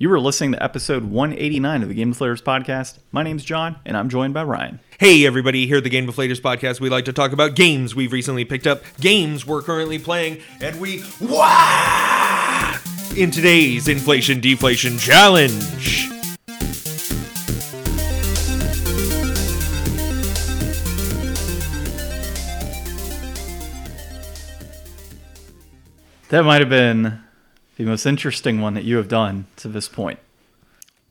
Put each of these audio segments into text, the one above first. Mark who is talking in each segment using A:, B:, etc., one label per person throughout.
A: You were listening to episode 189 of the Game Deflators podcast. My name's John, and I'm joined by Ryan.
B: Hey, everybody, here at the Game Deflators podcast, we like to talk about games we've recently picked up, games we're currently playing, and we wah in today's Inflation Deflation Challenge.
A: That might have been the most interesting one that you have done to this point.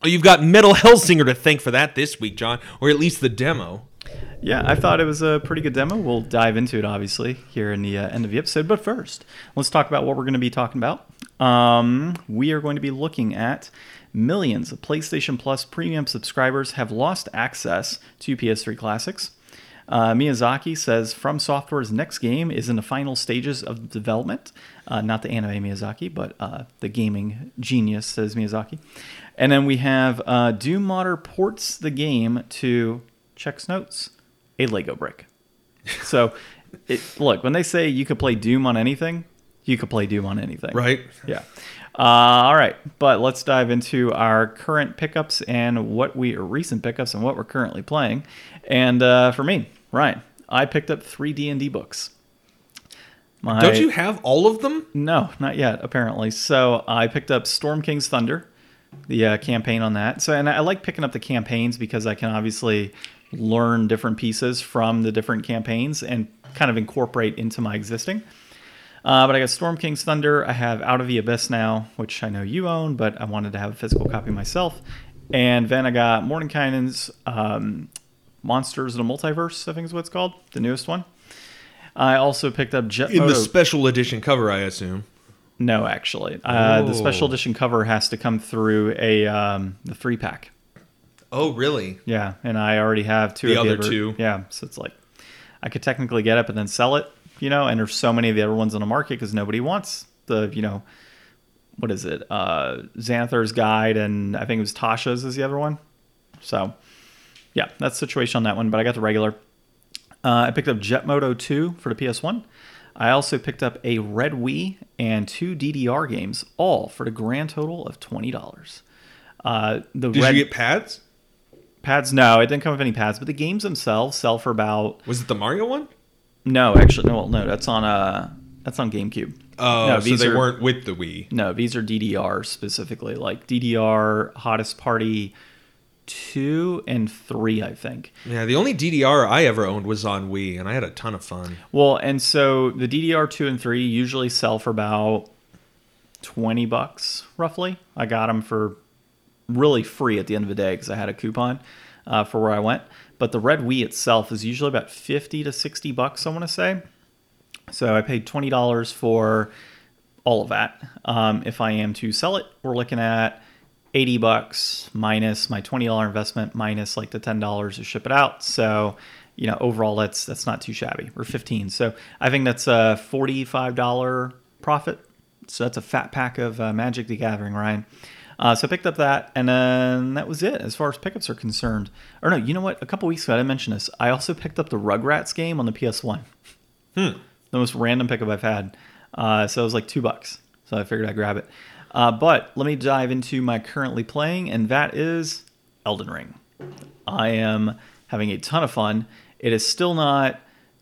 B: Oh, you've got Metal Hellsinger to thank for that this week, John, or at least the demo.
A: Yeah, I thought it was a pretty good demo. We'll dive into it, obviously, here in the uh, end of the episode. But first, let's talk about what we're going to be talking about. Um, we are going to be looking at millions of PlayStation Plus premium subscribers have lost access to PS3 classics. Uh, Miyazaki says From Software's next game is in the final stages of development. Uh, not the anime Miyazaki, but uh, the gaming genius, says Miyazaki. And then we have uh, Doom Modder ports the game to checks notes, a Lego brick. So, it, look, when they say you could play Doom on anything, you could play Doom on anything.
B: Right?
A: Yeah. Uh, all right, but let's dive into our current pickups and what we or recent pickups and what we're currently playing. And uh, for me, Ryan, I picked up three D and D books. My,
B: Don't you have all of them?
A: No, not yet. Apparently, so I picked up Storm King's Thunder, the uh, campaign on that. So, and I like picking up the campaigns because I can obviously learn different pieces from the different campaigns and kind of incorporate into my existing. Uh, but I got Storm King's Thunder. I have Out of the Abyss now, which I know you own, but I wanted to have a physical copy myself. And then I got Mordenkainen's um, Monsters in the Multiverse, I think is what it's called, the newest one. I also picked up Jet
B: In the special edition cover, I assume.
A: no, actually, uh, the special
B: Oh.
A: edition cover has to come through a um, the three pack.
B: Oh, really?
A: Yeah, and I already have two.
B: The
A: of the
B: other
A: other
B: two.
A: Yeah, so it's like I could technically get up and then sell it, you know. And there's so many of the other ones on the market because nobody wants the, you know, what is it? Uh, Xanathar's Guide, and I think it was Tasha's is the other one. So yeah, that's the situation on that one. But I got the regular. Uh, I picked up Jet Moto 2 for the PS1. I also picked up a Red Wii and two DDR games, all for the grand total of twenty dollars. Uh, the
B: Did
A: red
B: you get pads?
A: pads, no, it didn't come with any pads, but the games themselves sell for about
B: Was it the Mario one?
A: no, actually, no, no, that's on uh that's on GameCube.
B: Oh,
A: No,
B: so they
A: are-
B: weren't with the Wii.
A: No, these are DDR specifically, like DDR Hottest Party two and three, I think.
B: Yeah, the only DDR I ever owned was on Wii, and I had a ton of fun.
A: Well, and so the DDR two and three usually sell for about twenty bucks, roughly. I got them for really free at the end of the day because I had a coupon uh, for where I went. But the Red Wii itself is usually about fifty to sixty bucks. I want to say. So I paid twenty dollars for all of that. Um, if I am to sell it, we're looking at eighty bucks minus my twenty dollar investment minus like the ten dollars to ship it out. So you know overall that's that's not too shabby. Or fifteen. So I think that's a forty five dollar profit. So that's a fat pack of uh, Magic the Gathering, Ryan. Uh, so I picked up that, and then that was it as far as pickups are concerned. Or no, you know what? A couple weeks ago, I didn't mention this. I also picked up the Rugrats game on the PS1 Hmm. the most random pickup I've had. Uh, so it was like two bucks. So I figured I'd grab it. Uh, but let me dive into my currently playing, and that is Elden Ring. I am having a ton of fun. It is still not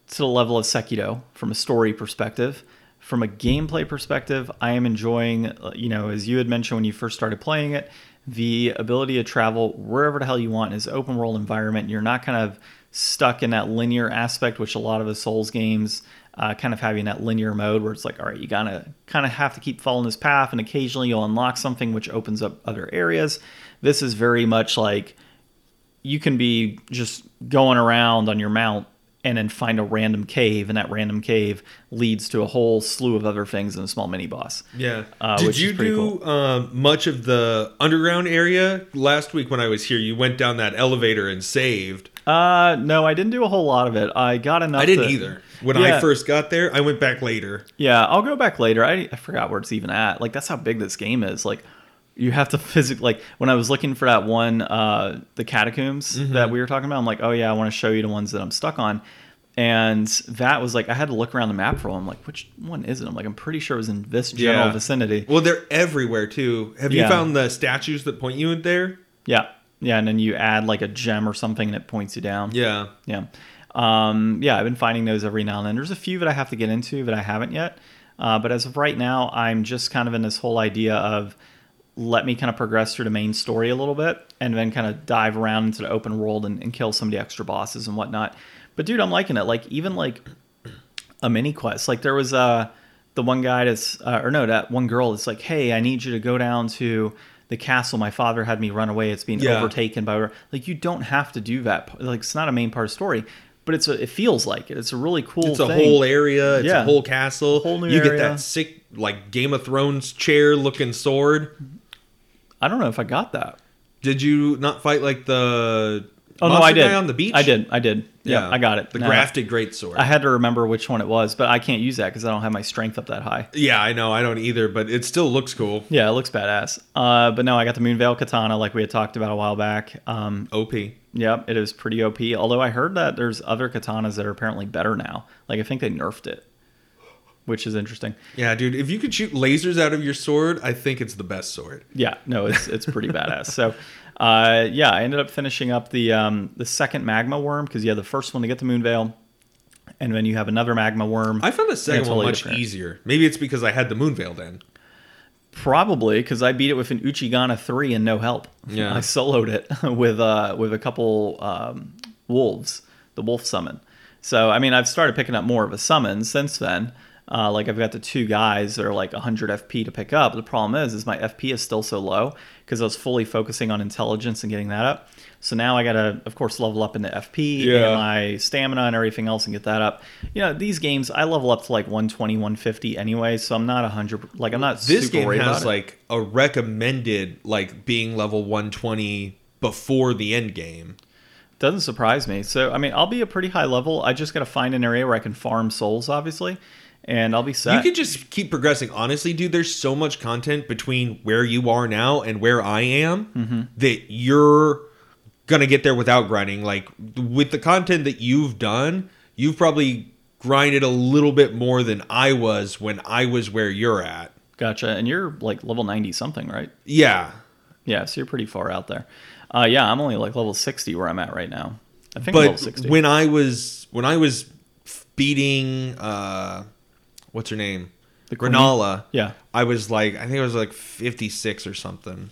A: to the level of Sekiro from a story perspective. From a gameplay perspective, I am enjoying, uh, you know, as you had mentioned when you first started playing it, the ability to travel wherever the hell you want in this open world environment. You're not kind of stuck in that linear aspect, which a lot of the Souls games uh, kind of having that linear mode where it's like, all right, you gotta kind of have to keep following this path, and occasionally you'll unlock something which opens up other areas. This is very much like you can be just going around on your mount and then find a random cave, and that random cave leads to a whole slew of other things in a small mini boss.
B: Yeah.
A: Uh,
B: Did you do um, much of the underground area last week when I was here? You went down that elevator and saved.
A: Uh, no, I didn't do a whole lot of it. I got enough.
B: I didn't
A: to-
B: either. When
A: Yeah.
B: I first got there, I went back later.
A: Yeah, I'll go back later. I, I forgot where it's even at. Like that's how big this game is. Like you have to physically like when I was looking for that one uh the catacombs
B: Mm-hmm.
A: that we were talking about, I'm like, oh yeah, I want to show you the ones that I'm stuck on. and that was like I had to look around the map for. I'm like, which one is it? I'm like, I'm pretty sure it was in this general
B: Yeah.
A: vicinity.
B: Well, they're everywhere too. Have you found the statues that point you in there?
A: Yeah, yeah, and then you add like a gem or something, and it points you down.
B: Yeah.
A: Yeah. Um, yeah, I've been finding those every now and then. There's a few that I have to get into that I haven't yet. Uh, but as of right now, I'm just kind of in this whole idea of let me kind of progress through the main story a little bit and then kind of dive around into the open world and, and kill some of the extra bosses and whatnot. But dude, I'm liking it. Like even like a mini quest. Like there was uh the one guy that's uh, or no that one girl that's like, hey, I need you to go down to the castle. My father had me run away. It's being
B: Yeah.
A: overtaken by like you don't have to do that. Like it's not a main part of the story, but it's a, it feels like it. It's a really cool.
B: It's a
A: thing.
B: whole area. It's
A: Yeah.
B: a whole castle.
A: Whole new
B: you get that sick, like Game of Thrones chair looking sword.
A: I don't know if I got that.
B: Did you not fight like the
A: Oh no, I did.
B: on the beach?
A: I did. I did. Yeah, I got it.
B: The
A: No,
B: grafted great sword.
A: I had to remember which one it was, but I can't use that because I don't have my strength up that high.
B: yeah, I know. I don't either, but it still looks cool.
A: Yeah, it looks badass. Uh, but no, I got the Moonveil Katana like we had talked about a while back. Um,
B: OP.
A: Yep, it is pretty OP. Although I heard that there's other katanas that are apparently better now. Like I think they nerfed it, which is interesting.
B: Yeah, dude. If you could shoot lasers out of your sword, I think it's the best sword.
A: Yeah, no, it's it's pretty badass. So, uh, yeah, I ended up finishing up the um, the second magma worm because you had the first one to get the Moonveil, and then you have another magma worm.
B: I found the second
A: It's
B: one much
A: different.
B: easier. Maybe it's because I had the Moonveil then.
A: Probably because I beat it with an Uchigatana three and no help.
B: Yeah.
A: I soloed it with uh with a couple um, wolves, the wolf summon. So I mean, I've started picking up more of a summon since then. Uh, like I've got the two guys that are like 100 FP to pick up. The problem is, is my FP is still so low because I was fully focusing on intelligence and getting that up. So now I gotta, of course, level up into FP
B: Yeah.
A: and my stamina and everything else and get that up. You know, these games I level up to like 120, 150 anyway, so I'm not 100. Like I'm not.
B: This game has like a recommended like being level 120 before the end game.
A: Doesn't surprise me. So, I mean, I'll be a pretty high level. I just got to find an area where I can farm souls, obviously, and I'll be set.
B: You could just keep progressing. Honestly, dude, there's so much content between where you are now and where I am
A: Mm-hmm.
B: that you're gonna get there without grinding. Like with the content that you've done, you've probably grinded a little bit more than I was when I was where you're at.
A: gotcha. And you're like level 90 something, right?
B: Yeah.
A: Yeah, so you're pretty far out there. Uh, yeah, I'm only like level 60 where I'm at right now. I think I'm level
B: But
A: 60.
B: when I was when I was beating uh what's her name?
A: The queen?
B: Renala.
A: yeah.
B: I was like I think it was like 56 or something.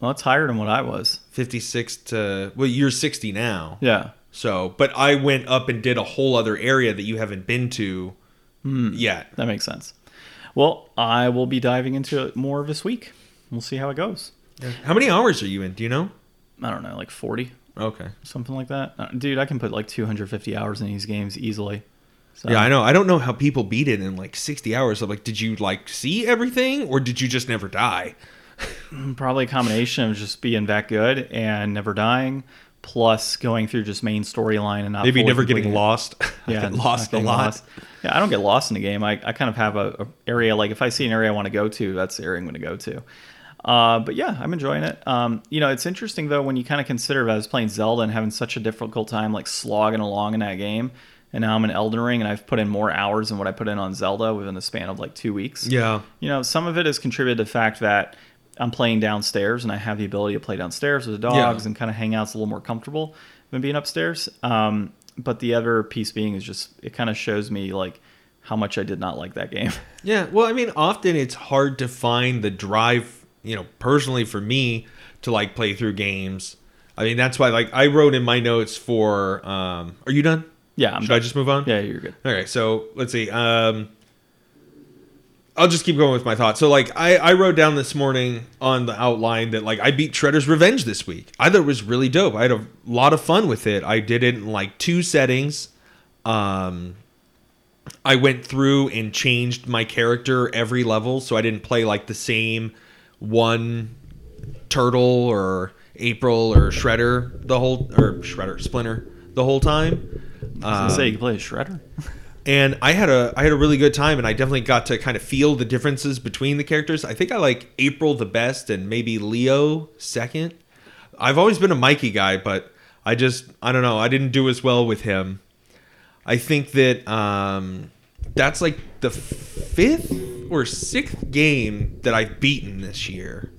A: Well, it's higher than what I was.
B: 56 to well you're 60 now
A: Yeah.
B: so but i went up and did a whole other area that you haven't been to
A: Hmm.
B: yet
A: That makes sense. Well, I will be diving into it more this week. We'll see how it goes.
B: how many hours are you in do you know
A: I don't know, like 40,
B: okay
A: something like that. Uh, Dude, I can put like 250 hours in these games easily. So,
B: yeah i know i don't know how people beat it in like 60 hours i'm like did you like see everything or did you just never die
A: Probably a combination of just being that good and never dying, plus going through just main storyline and not
B: maybe never getting lost I
A: Yeah,
B: get lost a lot
A: lost. Yeah, I don't get lost in the game. I, I kind of have a, a area like if I see an area I want to go to, that's the area I'm going to go to. Uh, but yeah, I'm enjoying it. Um, you know, it's interesting though when you kind of consider that I was playing Zelda and having such a difficult time like slogging along in that game, and now I'm in Elden Ring and I've put in more hours than what I put in on Zelda within the span of like two weeks
B: yeah
A: you know, some of it has contributed to the fact that I'm playing downstairs and I have the ability to play downstairs with the dogs
B: Yeah.
A: and kind of hang out. It's a little more comfortable than being upstairs. Um, but the other piece being is just it kind of shows me like how much I did not like that game.
B: yeah well i mean often it's hard to find the drive you know personally for me to like play through games i mean that's why like i wrote in my notes for um are you done
A: yeah, I'm
B: should
A: done.
B: i just move on
A: yeah, you're good.
B: Okay, so let's see. Um, I'll just keep going with my thoughts. So, like, I, I wrote down this morning on the outline that, like, I beat Shredder's Revenge this week. I thought it was really dope. I had a lot of fun with it. I did it in, like, two settings. Um, I went through and changed my character every level, so I didn't play, like, the same one turtle or April or Shredder the whole, or Shredder, Splinter the whole time.
A: I
B: Um,
A: was gonna say you can play a shredder.
B: and I had a I had a really good time, and I definitely got to kind of feel the differences between the characters. I think I like April the best, and maybe Leo second. I've always been a Mikey guy, but I just I don't know I didn't do as well with him. I think that um, that's like the fifth or sixth game that I've beaten this year,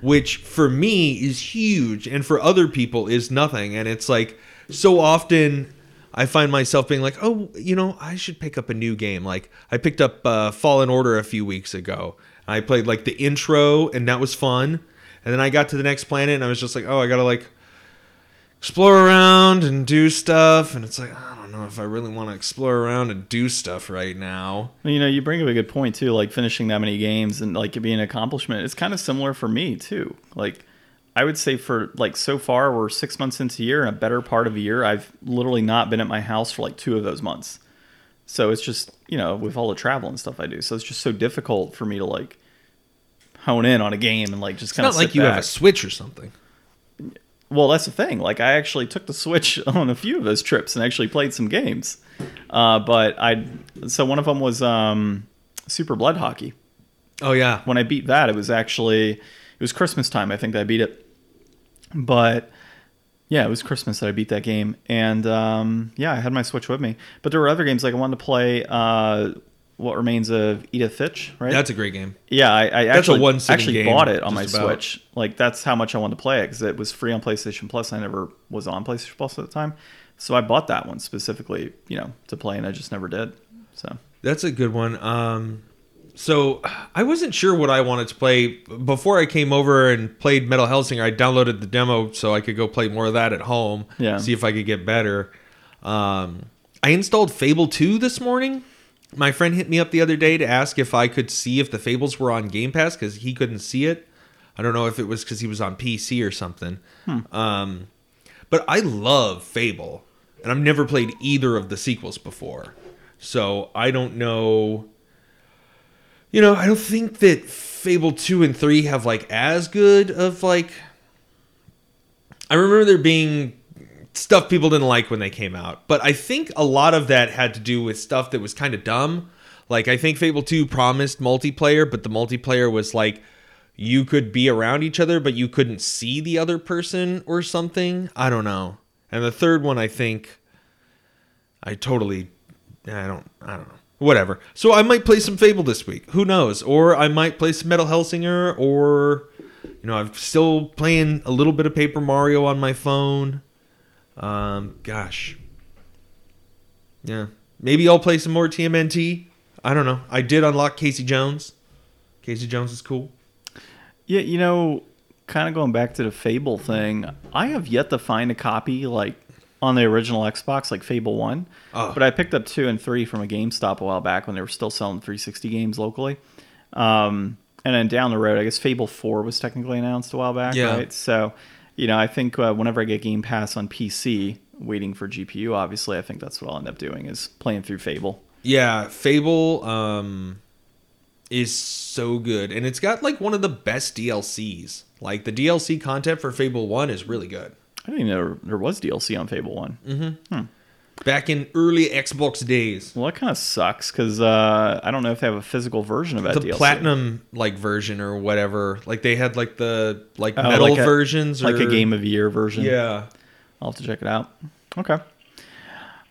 B: which for me is huge, and for other people is nothing. And it's like so often I find myself being like, oh, you know, I should pick up a new game. Like I picked up uh, Fallen Order a few weeks ago. I played like the intro, and that was fun. And then I got to the next planet, and I was just like, oh, I gotta like explore around and do stuff. And it's like, I don't know if I really want to explore around and do stuff right now.
A: You know, you bring up a good point too, like finishing that many games and like it being an accomplishment. It's kind of similar for me too. Like I would say for like so far we're six months into a year and a better part of a year, I've literally not been at my house for like two of those months. So it's just, you know, with all the travel and stuff I do. So it's just so difficult for me to like hone in on a game and like just kind of
B: not like you have a Switch or something.
A: well, that's the thing. Like, I actually took the Switch on a few of those trips and actually played some games. Uh, but I, so one of them was um, Super Blood Hockey.
B: Oh yeah,
A: When I beat that, it was actually it was Christmas time. I think I beat it. But yeah, it was Christmas that I beat that game, and um, yeah, I had my Switch with me. But there were other games like I wanted to play. Uh, what remains of Edith Finch, right?
B: that's a great game.
A: Yeah, I, I actually actually bought it on my
B: about.
A: Switch. Like that's how much I wanted to play it because it was free on PlayStation Plus. I never was on PlayStation Plus at the time, so I bought that one specifically, you know, to play, and I just never did. So
B: That's a good one. Um, so I wasn't sure what I wanted to play before I came over and played Metal Hellsinger. I downloaded the demo so I could go play more of that at home.
A: Yeah.
B: See if I could get better. Um, I installed Fable 2 this morning. My friend hit me up the other day to ask if I could see if the Fables were on Game Pass because he couldn't see it. I don't know if it was because he was on PC or something. Um, but I love Fable, and I've never played either of the sequels before. So I don't know. You know, I don't think that Fable 2 and 3 have like as good of like I remember there being stuff people didn't like when they came out, but I think a lot of that had to do with stuff that was kind of dumb. Like I think Fable 2 promised multiplayer, but the multiplayer was like you could be around each other but you couldn't see the other person or something. I don't know. And the third one I think I totally I don't I don't know. Whatever. So I might play some Fable this week. Who knows? Or I might play some Metal Hellsinger or you know, I'm still playing a little bit of Paper Mario on my phone. Um gosh. Yeah. Maybe I'll play some more TMNT. I don't know. I did unlock Casey Jones. Casey Jones is cool.
A: yeah, you know, kind of going back to the Fable thing, I have yet to find a copy like on the original Xbox, like Fable One.
B: Oh.
A: But I picked up two and three from a GameStop a while back when they were still selling 360 games locally. Um, and then down the road, I guess Fable Four was technically announced a while back,
B: Yeah.
A: right? So, you know, I think uh, whenever I get Game Pass on PC, waiting for GPU, obviously, I think that's what I'll end up doing is playing through Fable.
B: Yeah, Fable um is so good and it's got like one of the best DLCs. Like the DLC content for Fable 1 is really good.
A: I didn't even know there was DLC on Fable One. Mm-hmm.
B: Back in early Xbox days.
A: Well, that kind of sucks because uh, I don't know if they have a physical version of that
B: The
A: DLC.
B: platinum like version or whatever. Like they had like the like
A: Oh,
B: metal
A: like a-
B: versions or
A: like a game of the year version.
B: Yeah.
A: I'll have to check it out. Okay.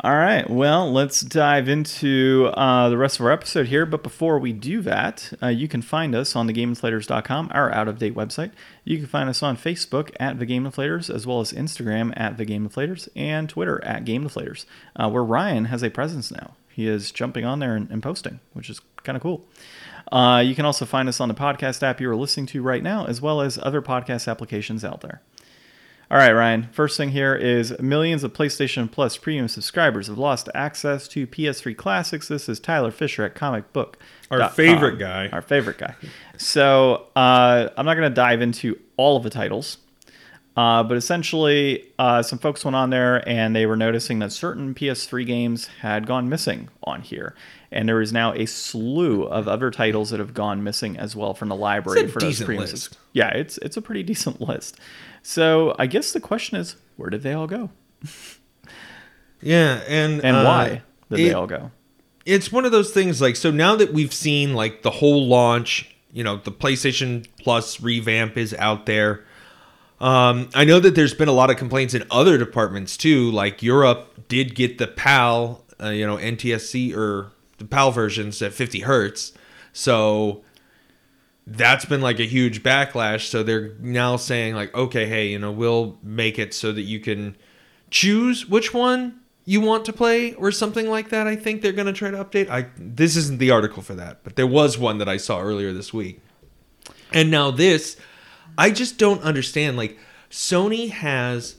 A: All right. Well, let's dive into uh, the rest of our episode here. But before we do that, uh, you can find us on thegamedeflators.com, our out of date website. You can find us on Facebook at The Game Deflators, as well as Instagram at The Game Deflators, and Twitter at Game Deflators, uh, where Ryan has a presence now. He is jumping on there and, and posting, which is kind of cool. Uh, you can also find us on the podcast app you are listening to right now, as well as other podcast applications out there. All right, Ryan. First thing here is millions of PlayStation Plus premium subscribers have lost access to PS3 classics. This is Tyler Fischer at Comic Book.
B: Our favorite guy.
A: Our favorite guy. So uh, I'm not going to dive into all of the titles, uh, but essentially, uh, some folks went on there and they were noticing that certain PS3 games had gone missing on here. And there is now a slew of other titles that have gone missing as well from the library for those premium subs- yeah, it's it's a pretty decent list. So I guess the question is, where did they all go,
B: Yeah, and
A: and
B: uh,
A: why did they all go?
B: it's one of those things like so now that we've seen like the whole launch you know the playstation plus revamp is out there um, i know that there's been a lot of complaints in other departments too like europe did get the pal uh, you know, NTSC or the PAL versions at 50 hertz. So that's been like a huge backlash. So they're now saying like, okay, hey, you know, we'll make it so that you can choose which one you want to play or something like that. I think they're going to try to update. I this isn't the article for that, but there was one that I saw earlier this week. And now this, I just don't understand like Sony has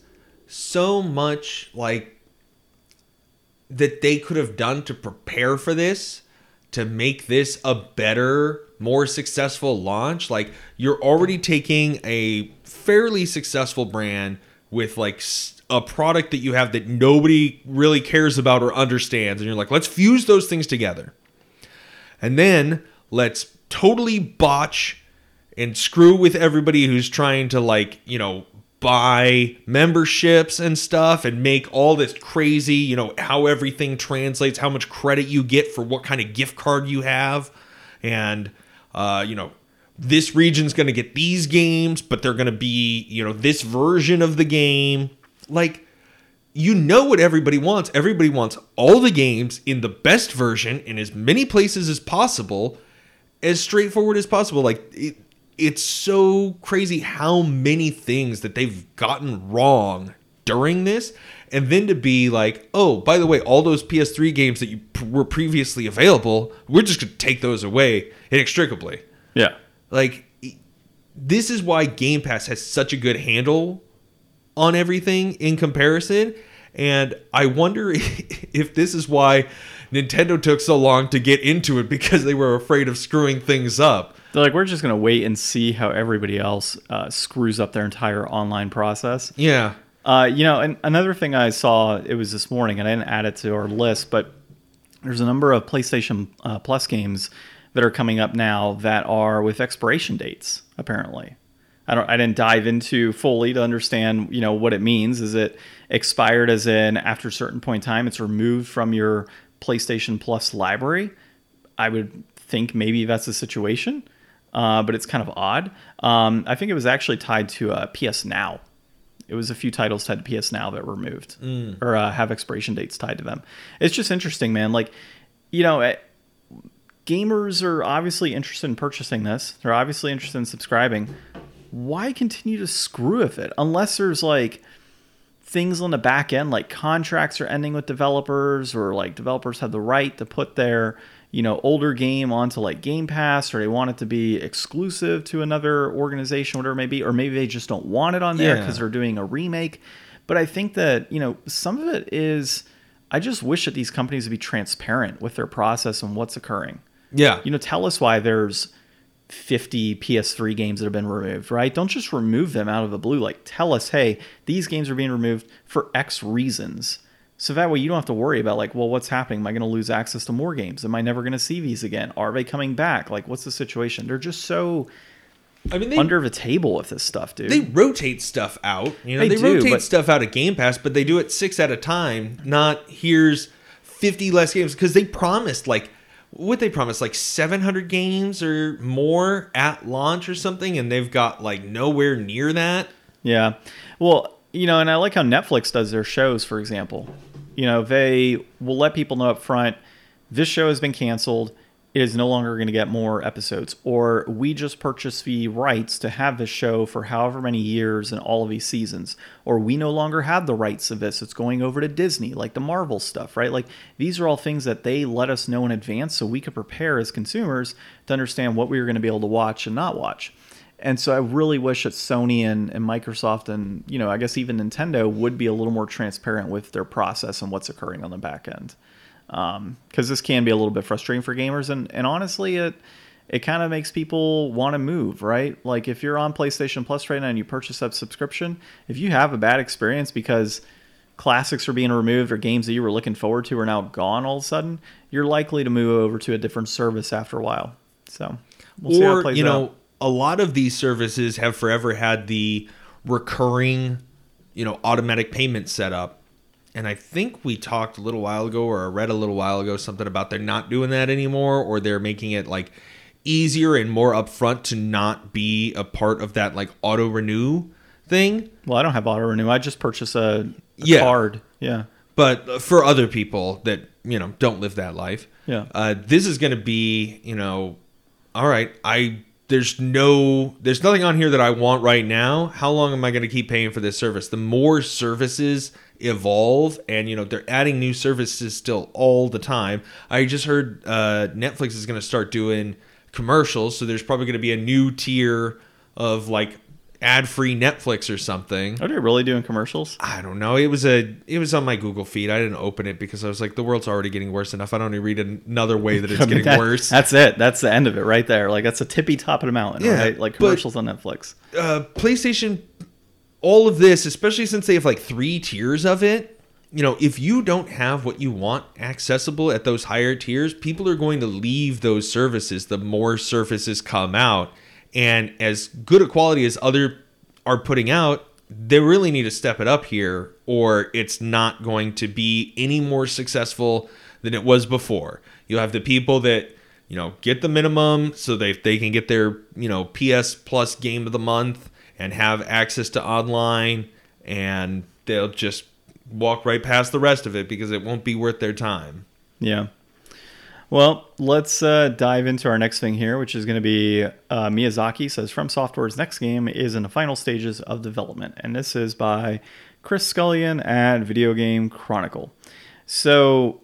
B: so much like that they could have done to prepare for this to make this a better more successful launch like you're already taking a fairly successful brand with like a product that you have that nobody really cares about or understands and you're like let's fuse those things together. And then let's totally botch and screw with everybody who's trying to like you know buy memberships and stuff and make all this crazy, you know, how everything translates, how much credit you get for what kind of gift card you have. And, uh, you know, this region's going to get these games, but they're going to be, you know, this version of the game. Like, you know what everybody wants. Everybody wants all the games in the best version in as many places as possible, as straightforward as possible. Like, it, it's so crazy how many things that they've gotten wrong during this and then to be like oh by the way all those ps3 games that you p- were previously available we're just going to take those away inextricably.
A: Yeah.
B: Like this is why game pass has such a good handle on everything in comparison and i wonder if this is why nintendo took so long to get into it because they were afraid of screwing things up
A: they're like, we're just going to wait and see how everybody else uh, screws up their entire online process.
B: Yeah.
A: Uh, you know, and another thing I saw, it was this morning, and I didn't add it to our list, but there's a number of PlayStation uh, Plus games that are coming up now that are with expiration dates, apparently. I don't I didn't dive into fully to understand, you know, what it means. Is it expired as in after a certain point in time it's removed from your PlayStation Plus library? I would think maybe that's the situation uh, but it's kind of odd. Um, I think it was actually tied to uh, PS Now. It was a few titles tied to PS Now that were moved mm. or uh, have expiration dates tied to them. It's just interesting, man. Like, you know, it, eh, gamers are obviously interested in purchasing this. They're obviously interested in subscribing. Why continue to screw with it unless there's like things on the back end, like contracts are ending with developers, or like developers have the right to put their you know older game onto like Game Pass, or they want it to be exclusive to another organization, whatever it may be, or maybe they just don't want it on there because yeah. they're doing a remake. But I think that you know some of it is. I just wish that these companies would be transparent with their process and what's occurring.
B: Yeah,
A: you know, tell us why there's 50 PS3 games that have been removed, right? Don't just remove them out of the blue. Like, tell us, hey, these games are being removed for X reasons. So that way you don't have to worry about like, well, what's happening? Am I going to lose access to more games? Am I never going to see these again? Are they coming back? Like, what's the situation? They're just so I mean, they, under the table with this stuff, dude.
B: They rotate stuff out. You know, they, they do, rotate but, stuff out of Game Pass, but they do it six at a time. Not here's fifty less games because they promised like what they promised like 700 games or more at launch or something and they've got like nowhere near that
A: yeah well you know and i like how netflix does their shows for example you know, they will let people know up front this show has been canceled. It is no longer going to get more episodes. Or we just purchased the rights to have this show for however many years and all of these seasons. Or we no longer have the rights of this. It's going over to Disney, like the Marvel stuff, right? Like these are all things that they let us know in advance so we could prepare as consumers to understand what we were going to be able to watch and not watch. And so I really wish that Sony and, and Microsoft and, you know, I guess even Nintendo would be a little more transparent with their process and what's occurring on the back end. Because um, this can be a little bit frustrating for gamers. And, and honestly, it, it kind of makes people want to move, right? Like if you're on PlayStation Plus right now and you purchase that subscription, if you have a bad experience because classics are being removed or games that you were looking forward to are now gone all of a sudden, you're likely to move over to a different service after a while. So
B: we'll or, you know, out a lot of these services have forever had the recurring, you know, automatic payment set up. And I think we talked a little while ago or I read a little while ago something about they're not doing that anymore or they're making it like easier and more upfront to not be a part of that like auto renew thing.
A: Well, I don't have auto renew. I just purchase a, a yeah. card. Yeah.
B: But for other people that you know don't live that life,
A: Yeah.
B: uh, this is going to be you know, all right. I there's no there's nothing on here that I want right now. How long am I going to keep paying for this service? The more services evolve, and you know they're adding new services still all the time. I just heard uh, Netflix is going to start doing commercials, so there's probably going to be a new tier of like ad-free Netflix or something.
A: Are they really doing commercials?
B: I don't know. It was a it was on my Google feed. I didn't open it because I was like, the world's already getting worse enough. I don't need to read another way that it's
A: I mean,
B: getting
A: that-
B: worse.
A: That's it. That's the end of it right there. Like that's a tippy top of the mountain,
B: Yeah,
A: right? Like
B: but-
A: commercials on Netflix.
B: uh, PlayStation, all of this, especially since they have like three tiers of it. You know, if you don't have what you want accessible at those higher tiers, people are going to leave those services the more services come out. And as good a quality as other are putting out, they really need to step it up here, or it's not going to be any more successful than it was before. You'll have the people that you know get the minimum so they they can get their you know PS Plus game of the month and have access to online, and they'll just walk right past the rest of it because it won't be worth their time.
A: Yeah. Well, let's uh, dive into our next thing here, which is going to be uh, Miyazaki says From Software's next game is in the final stages of development, and this is by Chris Scullion at Video Game Chronicle. So,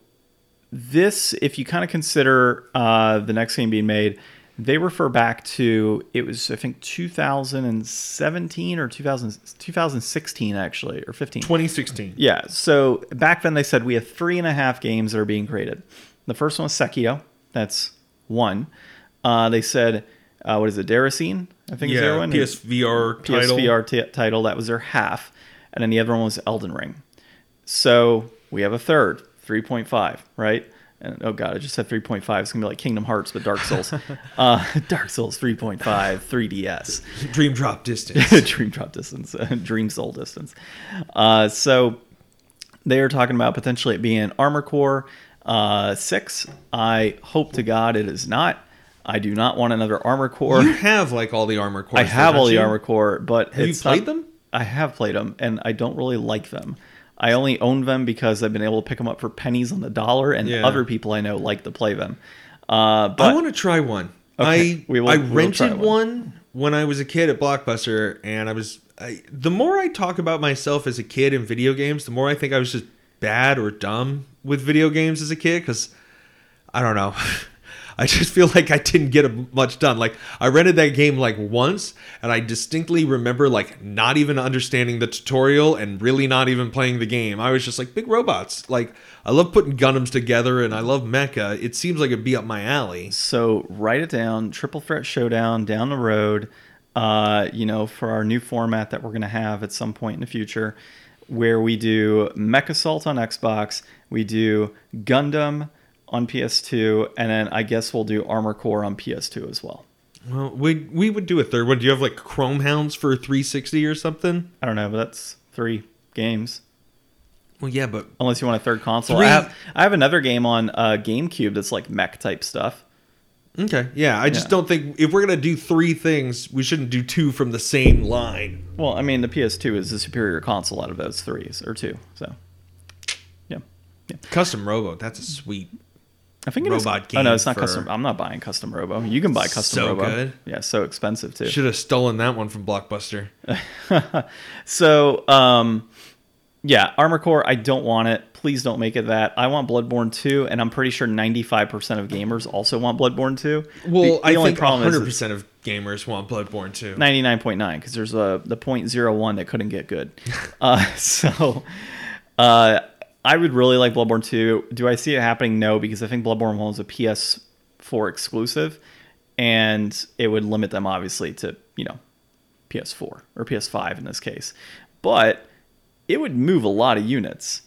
A: this, if you kind of consider uh, the next game being made, they refer back to it was I think 2017 or 2000, 2016 actually or 15.
B: 2016.
A: Yeah. So back then they said we have three and a half games that are being created. The first one was Sekiro. That's one. Uh, they said, uh, what is it, Déraciné? I think is the other
B: Yeah,
A: one.
B: PSVR title.
A: PSVR t- title. That was their half. And then the other one was Elden Ring. So we have a third, 3.5, right? And oh god, I just said 3.5. It's gonna be like Kingdom Hearts, but Dark Souls. uh, Dark Souls 3.5, 3DS.
B: Dream drop distance.
A: dream drop distance, dream soul distance. Uh, so they are talking about potentially it being Armor Core uh, six. I hope to God it is not. I do not want another Armor Core.
B: you have like all the armor cores.
A: I have all the
B: you?
A: Armor Core, but
B: Have you played
A: not-
B: them?
A: I have played them, and I don't really like them. I only own them because I've been able to pick them up for pennies on the dollar, and
B: Yeah.
A: other people I know like to play them. Uh,
B: I want to try one.
A: Okay,
B: I
A: we will-
B: I rented one.
A: one.
B: when I was a kid at Blockbuster, and I was. I, the more I talk about myself as a kid in video games, the more I think I was just bad or dumb with video games as a kid. Because I don't know. I just feel like I didn't get much done. Like I rented that game like once, and I distinctly remember like not even understanding the tutorial and really not even playing the game. I was just like big robots. Like I love putting Gundams together, and I love mecha. It seems like it'd be up my alley.
A: So write it down. Triple Threat Showdown down the road. Uh, you know, for our new format that we're going to have at some point in the future, where we do Mech Assault on Xbox, we do Gundam on PS2, and then I guess we'll do Armor Core on PS2 as well.
B: Well, we we would do a third one. Do you have like Chrome Hounds for 360 or something?
A: I don't know, but that's three games.
B: Well, yeah, but
A: Unless you want a third console.
B: Three-
A: I have I have another game on uh, GameCube that's like mech type stuff.
B: Okay, yeah. I just
A: Yeah.
B: don't think if we're gonna do three things, we shouldn't do two from the same line.
A: Well, I mean, the PS2 is the superior console out of those threes or two. So, yeah, yeah.
B: Custom Robo, that's a sweet.
A: I think it is.
B: Robot
A: Oh no, it's not
B: for-
A: custom. I'm not buying custom Robo. You can buy custom
B: So
A: Robo.
B: good.
A: Yeah, so expensive too.
B: Should have stolen that one from Blockbuster.
A: So, um, yeah, Armor Core. I don't want it. Please don't make it that. I want Bloodborne 2, and I'm pretty sure 95% of gamers also want Bloodborne 2.
B: Well,
A: the, the
B: I
A: only
B: think
A: problem
B: 100
A: is it's
B: percent of gamers want Bloodborne too.
A: 99.9 because there's a the 0.01 that couldn't get good. uh, so uh, I would really like Bloodborne 2. Do I see it happening? No, because I think Bloodborne 1 was a PS4 exclusive, and it would limit them obviously to you know PS4 or PS5 in this case. But it would move a lot of units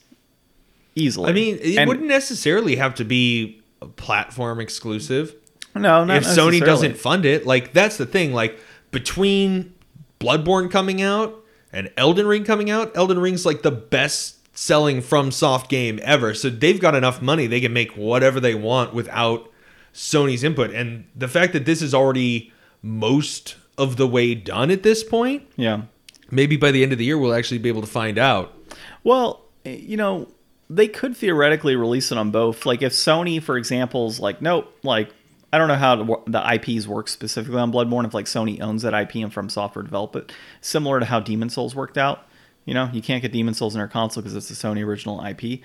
A: easily.
B: I mean, it
A: And-
B: wouldn't necessarily have to be a platform exclusive.
A: no, not
B: if Sony doesn't fund it, like that's the thing. Like between Bloodborne coming out and Elden Ring coming out, Elden Ring's like the best selling from soft game ever. So they've got enough money they can make whatever they want without Sony's input. And the fact that this is already most of the way done at this point,
A: Yeah.
B: Maybe by the end of the year we'll actually be able to find out.
A: Well, you know, they could theoretically release it on both. Like if Sony, for example, is like, nope, like I don't know how the, IPs work specifically on Bloodborne. If like Sony owns that IP and From Software develop it, similar to how Demon Souls worked out. You know, you can't get Demon Souls in our console because it's a Sony original IP.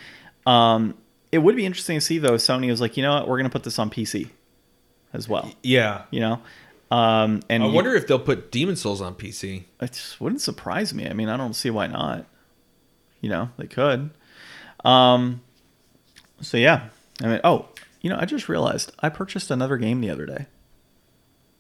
A: Um, it would be interesting to see though. if Sony was like, you know what, we're gonna put this on PC as well.
B: Yeah.
A: You know, um, and
B: I
A: you-
B: wonder if they'll put Demon Souls on PC.
A: it just wouldn't surprise me. I mean, I don't see why not. You know, they could. Um, so yeah, I mean, oh, you know, I just realized I purchased another game the other day.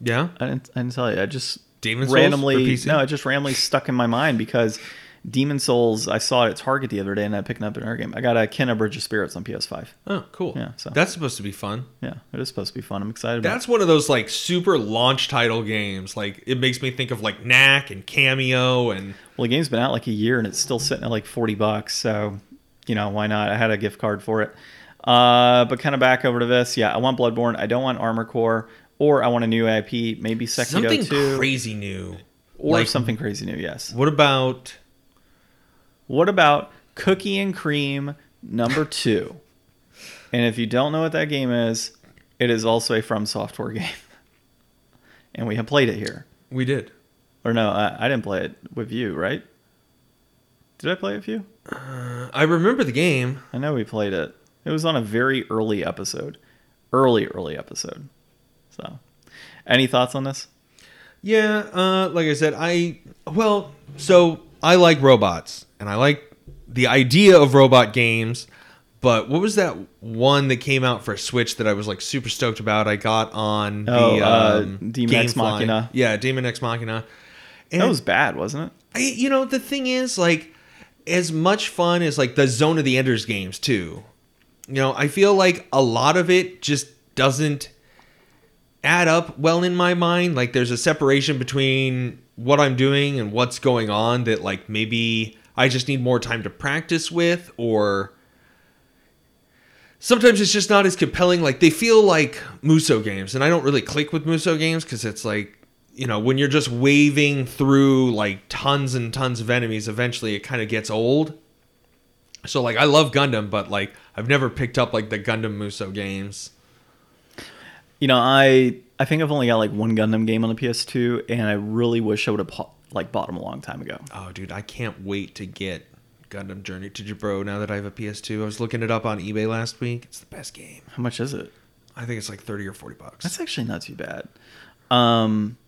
B: Yeah.
A: I didn't, I didn't tell you. I just
B: Demon Souls
A: randomly, no, it just randomly stuck in my mind because Demon Souls. I saw it at Target the other day, and I picked it up another game. I got a Kena Bridge of Spirits on PS5.
B: Oh, cool.
A: Yeah, so-
B: That's supposed to be fun.
A: Yeah, it is supposed to be fun. I'm excited. About
B: That's one of those like super launch title games. Like it makes me think of like Knack and Kameo and.
A: Well, the game's been out like a year, and it's still sitting at like 40 bucks. So, you know, why not? I had a gift card for it. Uh, but kind of back over to this. Yeah, I want Bloodborne. I don't want Armor Core, or I want a new IP, maybe Sekiro
B: something
A: 2,
B: crazy new.
A: or
B: like-
A: something crazy new. Yes.
B: What about
A: What about Cookie and Cream number two? and if you don't know what that game is, it is also a From Software game, and we have played it here.
B: we did?
A: Or no, I, I didn't play it with you, right? Did I play it with you?
B: I remember the game.
A: I know we played it. It was on a very early episode, early early episode. So, any thoughts on this?
B: Yeah, uh, like I said, I well, so I like robots and I like the idea of robot games. But what was that one that came out for Switch that I was like super stoked about? I got on the
A: Oh, uh,
B: um,
A: Demon Ex
B: Gamefly.
A: Machina.
B: Yeah, Daemon X Machina. And
A: That was bad, wasn't it?
B: I, you know, the thing is, like, as much fun as like the Zone of the Enders games too. You know, I feel like a lot of it just doesn't add up well in my mind. Like, there's a separation between what I'm doing and what's going on that, like, maybe I just need more time to practice with, or sometimes it's just not as compelling. Like, they feel like Musou games, and I don't really click with Musou games because it's like, you know, when you're just waving through like tons and tons of enemies, eventually it kind of gets old. So like I love Gundam, but like I've never picked up like the Gundam Musou games.
A: You know, I I think I've only got like one Gundam game on the PS2, and I really wish I would have like bought them a long time ago.
B: Oh, dude, I can't wait to get Gundam Journey to Jaburo now that I have a PS2. I was looking it up on eBay last week. It's the best game.
A: How much is it?
B: I think it's like 30 or 40 bucks.
A: That's actually not too bad. Um,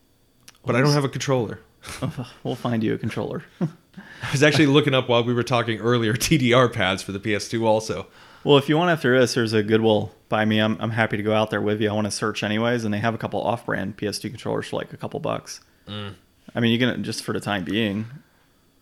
B: but I don't have a controller.
A: we'll find you a controller.
B: I was actually looking up while we were talking earlier DDR pads for the PS2 also.
A: well, if you want after this, there's a Goodwill by me. I'm I'm happy to go out there with you. I want to search anyways, and they have a couple off-brand PS2 controllers for like a couple bucks. I mean, you can just for the time being.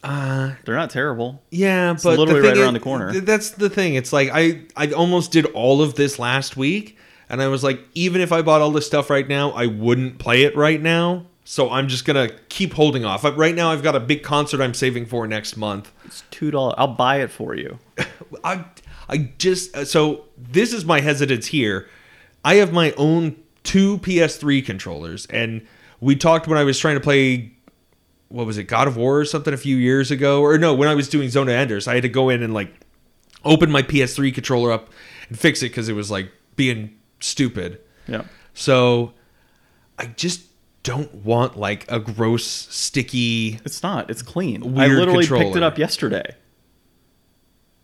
B: Uh,
A: They're not terrible.
B: Yeah, but
A: literally right
B: thing
A: around the corner.
B: That's the thing. It's like I I almost did all of this last week, and I was like, even if I bought all this stuff right now, I wouldn't play it right now. So I'm just gonna keep holding off. Right now, I've got a big concert I'm saving for next month.
A: It's two dollars. I'll buy it for you.
B: I I just uh, so this is my hesitance here. I have my own two PS3 controllers, and we talked when I was trying to play. What was it, God of War or something a few years ago? Or no, when I was doing Zona Enders, I had to go in and like open my PS3 controller up and fix it because it was like being stupid.
A: Yeah.
B: So I just don't want like a gross, sticky.
A: It's not. It's clean. I literally picked it up yesterday.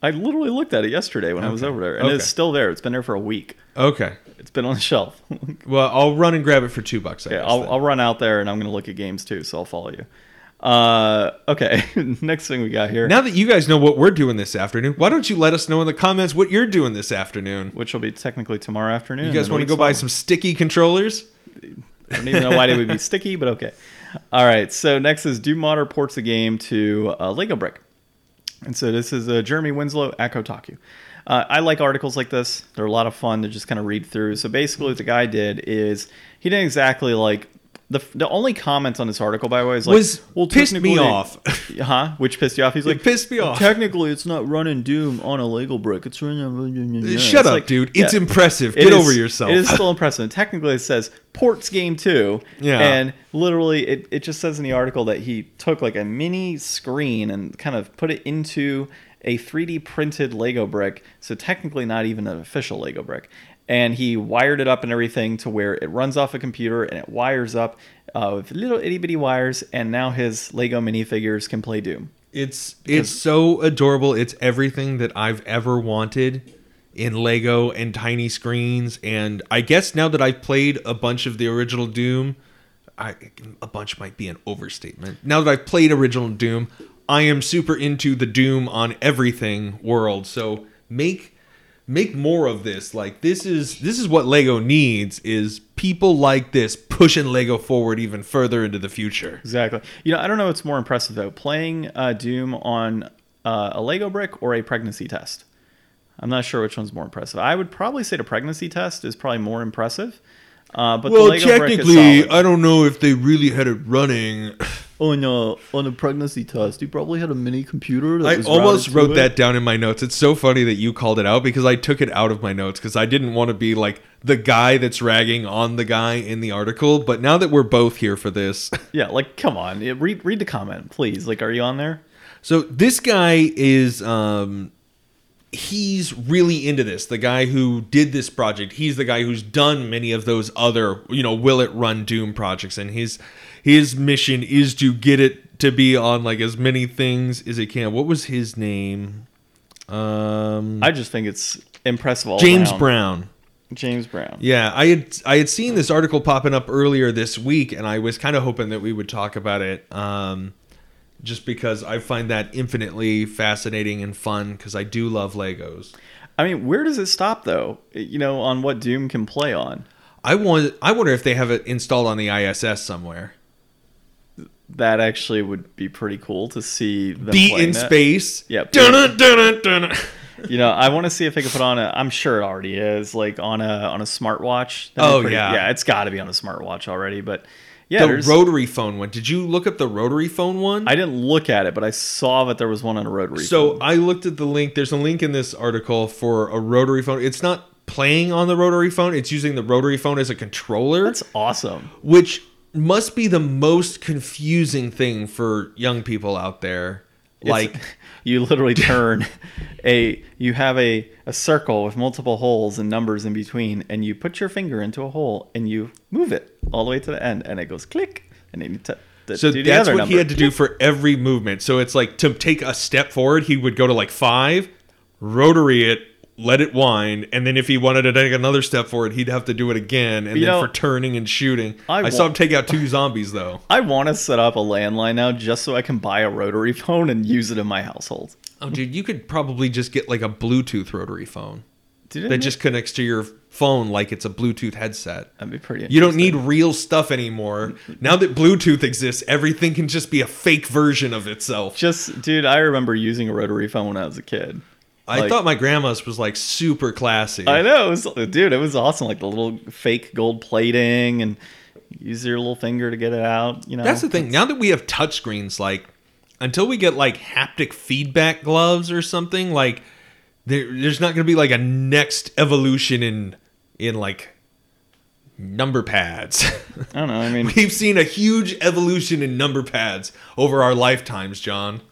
A: I literally looked at it yesterday when I was over there, and
B: Okay.
A: it's still there. It's been there for a week.
B: Okay,
A: It's been on the shelf.
B: well I'll run and grab it for two bucks. I
A: okay,
B: guess,
A: I'll,
B: then.
A: I'll run out there and I'm going to look at games too, so I'll follow you. Uh, okay, next thing we got here,
B: Now that you guys know what we're doing this afternoon, why don't you let us know in the comments what you're doing this afternoon?
A: which will be technically tomorrow afternoon.
B: You guys want to go buy some sticky controllers?
A: I don't even know why they would be sticky, but okay. All right, so next is Doom Modder ports the game to uh, Lego Brick. And so this is uh, Jeremy Winslow at Kotaku. Uh, I like articles like this. They're a lot of fun to just kind of read through. So basically, what the guy did is he didn't exactly like the the only comments on this article, by the way, is like
B: Was well, pissed me off.
A: huh? Which pissed you off? He's
B: It
A: like,
B: pissed me off.
A: Technically, it's not running Doom on a Lego brick. It's running.
B: Shut
A: It's
B: up,
A: like-
B: dude.
A: yeah.
B: It's impressive.
A: It
B: Get
A: is-
B: over yourself.
A: It is still impressive. Technically, it says ports game two.
B: Yeah.
A: And literally, it, it just says in the article that he took like a mini screen and kind of put it into a 3D printed Lego brick, so technically not even an official Lego brick. And he wired it up and everything to where it runs off a computer and it wires up uh, with little itty bitty wires. And now his Lego minifigures can play Doom.
B: It's it's so adorable. It's everything that I've ever wanted in Lego and tiny screens. And I guess now that I've played a bunch of the original Doom, I, a bunch might be an overstatement. Now that I've played original Doom, I am super into the Doom on everything world. So make make more of this. Like this is this is what Lego needs is people like this pushing Lego forward even further into the future.
A: Exactly. You know, I don't know what's more impressive though, playing uh, Doom on uh, a Lego brick or a pregnancy test. I'm not sure which one's more impressive. I would probably say the pregnancy test is probably more impressive. Uh, but the
B: Well,
A: Lego brick is
B: technically. I don't know if they really had it running.
A: On a on a pregnancy test, you probably had a mini computer. That
B: I almost wrote
A: it.
B: that down in my notes. It's so funny that you called it out because I took it out of my notes because I didn't want to be like the guy that's ragging on the guy in the article. But now that we're both here for this,
A: Yeah, like come on, Yeah, read read the comment, please. Like, are you on there?
B: so this guy is um he's really into this. The guy who did this project, he's the guy who's done many of those other, you know, will it run Doom projects and his his mission is to get it to be on like as many things as it can. What was his name? Um
A: I just think it's impressive. All
B: James
A: around.
B: Brown.
A: James Brown.
B: Yeah, I had I had seen this article popping up earlier this week, and I was kind of hoping that we would talk about it, um, just because I find that infinitely fascinating and fun because I do love Legos.
A: I mean, where does it stop though? You know, on what Doom can play on.
B: I want I wonder if they have it installed on the ISS somewhere.
A: That actually would be pretty cool to see them
B: Be in
A: that.
B: space.
A: Yeah.
B: Dun-dun, dun-dun, dun-dun.
A: You know, I want to see if they can put on a. I'm sure it already is, like on a on a smartwatch. That'd
B: Oh,
A: pretty-
B: yeah.
A: yeah. It's got to be on a smartwatch already. But yeah,
B: the rotary phone one. Did you look up the rotary phone one?
A: I didn't look at it, but I saw that there was one on a rotary.
B: So
A: phone.
B: I looked at the link. There's a link in this article for a rotary phone. It's not playing on the rotary phone. It's using the rotary phone as a controller.
A: that's awesome.
B: which must be the most confusing thing for young people out there. Like,
A: It's- you literally turn a you have a a circle with multiple holes and numbers in between, and you put your finger into a hole and you move it all the way to the end, and it goes click, and then you t- t-
B: so that's what he had to do for every movement. So it's like to take a step forward, he would go to like five, rotary it, let it wind, and then if he wanted to take another step forward, he'd have to do it again. And
A: You
B: then
A: know,
B: for turning and shooting, I,
A: I
B: saw
A: wa-
B: him take out two zombies though.
A: I want to set up a landline now just so I can buy a rotary phone and use it in my household.
B: Oh, dude, you could probably just get like a Bluetooth rotary phone
A: Did
B: that just connects to your phone like it's a Bluetooth headset.
A: that'd be pretty.
B: You don't need real stuff anymore. Now that Bluetooth exists, everything can just be a fake version of itself.
A: just, dude. I remember using a rotary phone when I was a kid.
B: I
A: like-
B: thought my grandma's was like super classy.
A: I know, it was, dude. It was awesome. Like the little fake gold plating and use your little finger to get it out. You know,
B: That's the thing. Now that we have touchscreens, like until we get like haptic feedback gloves or something, like there, there's not going to be like a next evolution in in like number pads.
A: I don't know. I mean,
B: We've seen a huge evolution in number pads over our lifetimes, John.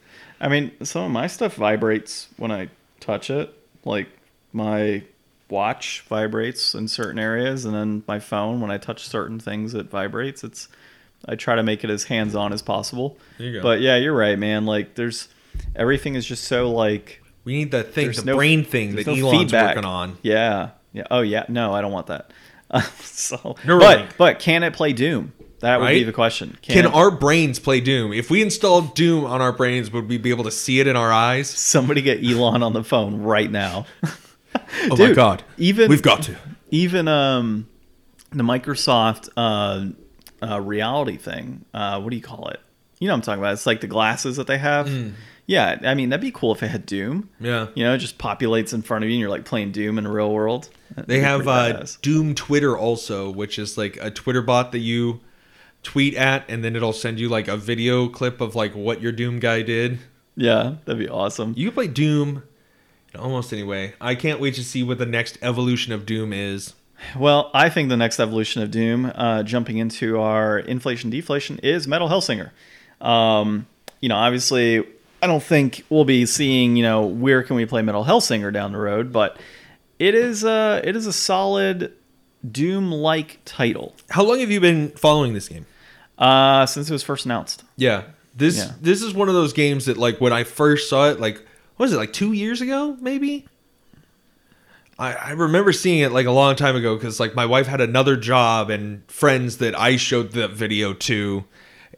A: I mean, some of my stuff vibrates when I touch it. Like my watch vibrates in certain areas, and then my phone, when I touch certain things, it vibrates. It's I try to make it as hands on as possible.
B: There you go.
A: But yeah, you're right, man. Like there's everything is just so like
B: We need that thing, the
A: no
B: brain thing that
A: no
B: Elon's
A: feedback.
B: working on.
A: Yeah, yeah. Oh yeah. No, I don't want that. so,
B: Neuralink.
A: but but can it play Doom? That would be the question.
B: Can
A: it-
B: our brains play Doom? If we installed Doom on our brains, would we be able to see it in our eyes?
A: somebody get Elon on the phone right now?
B: Oh my
A: Dude,
B: god.
A: Even
B: We've got to.
A: even um the Microsoft uh, uh reality thing. Uh what do you call it? You know what I'm talking about. It's like the glasses that they have. Yeah, I mean that'd be cool if it had Doom.
B: Yeah.
A: You know, it just populates in front of you and you're like playing Doom in the real world. That'd
B: They
A: be
B: have
A: pretty
B: uh,
A: badass.
B: Doom Twitter also, which is like a Twitter bot that you tweet at, and then it'll send you like a video clip of like what your Doom guy did.
A: Yeah, that'd be awesome.
B: You can play Doom in almost any way. I can't wait to see what the next evolution of Doom is.
A: Well, I think the next evolution of Doom, uh, jumping into our inflation deflation, is Metal Hellsinger. Um, you know, obviously, I don't think we'll be seeing, you know, where can we play Metal Hellsinger down the road, but it is a it is a solid Doom like title.
B: How long have you been following this game?
A: Uh since it was first announced.
B: Yeah. This
A: Yeah.
B: this is one of those games that like when I first saw it, like what was it, like two years ago, maybe? I, I remember seeing it like a long time ago because like my wife had another job and friends that I showed the video to,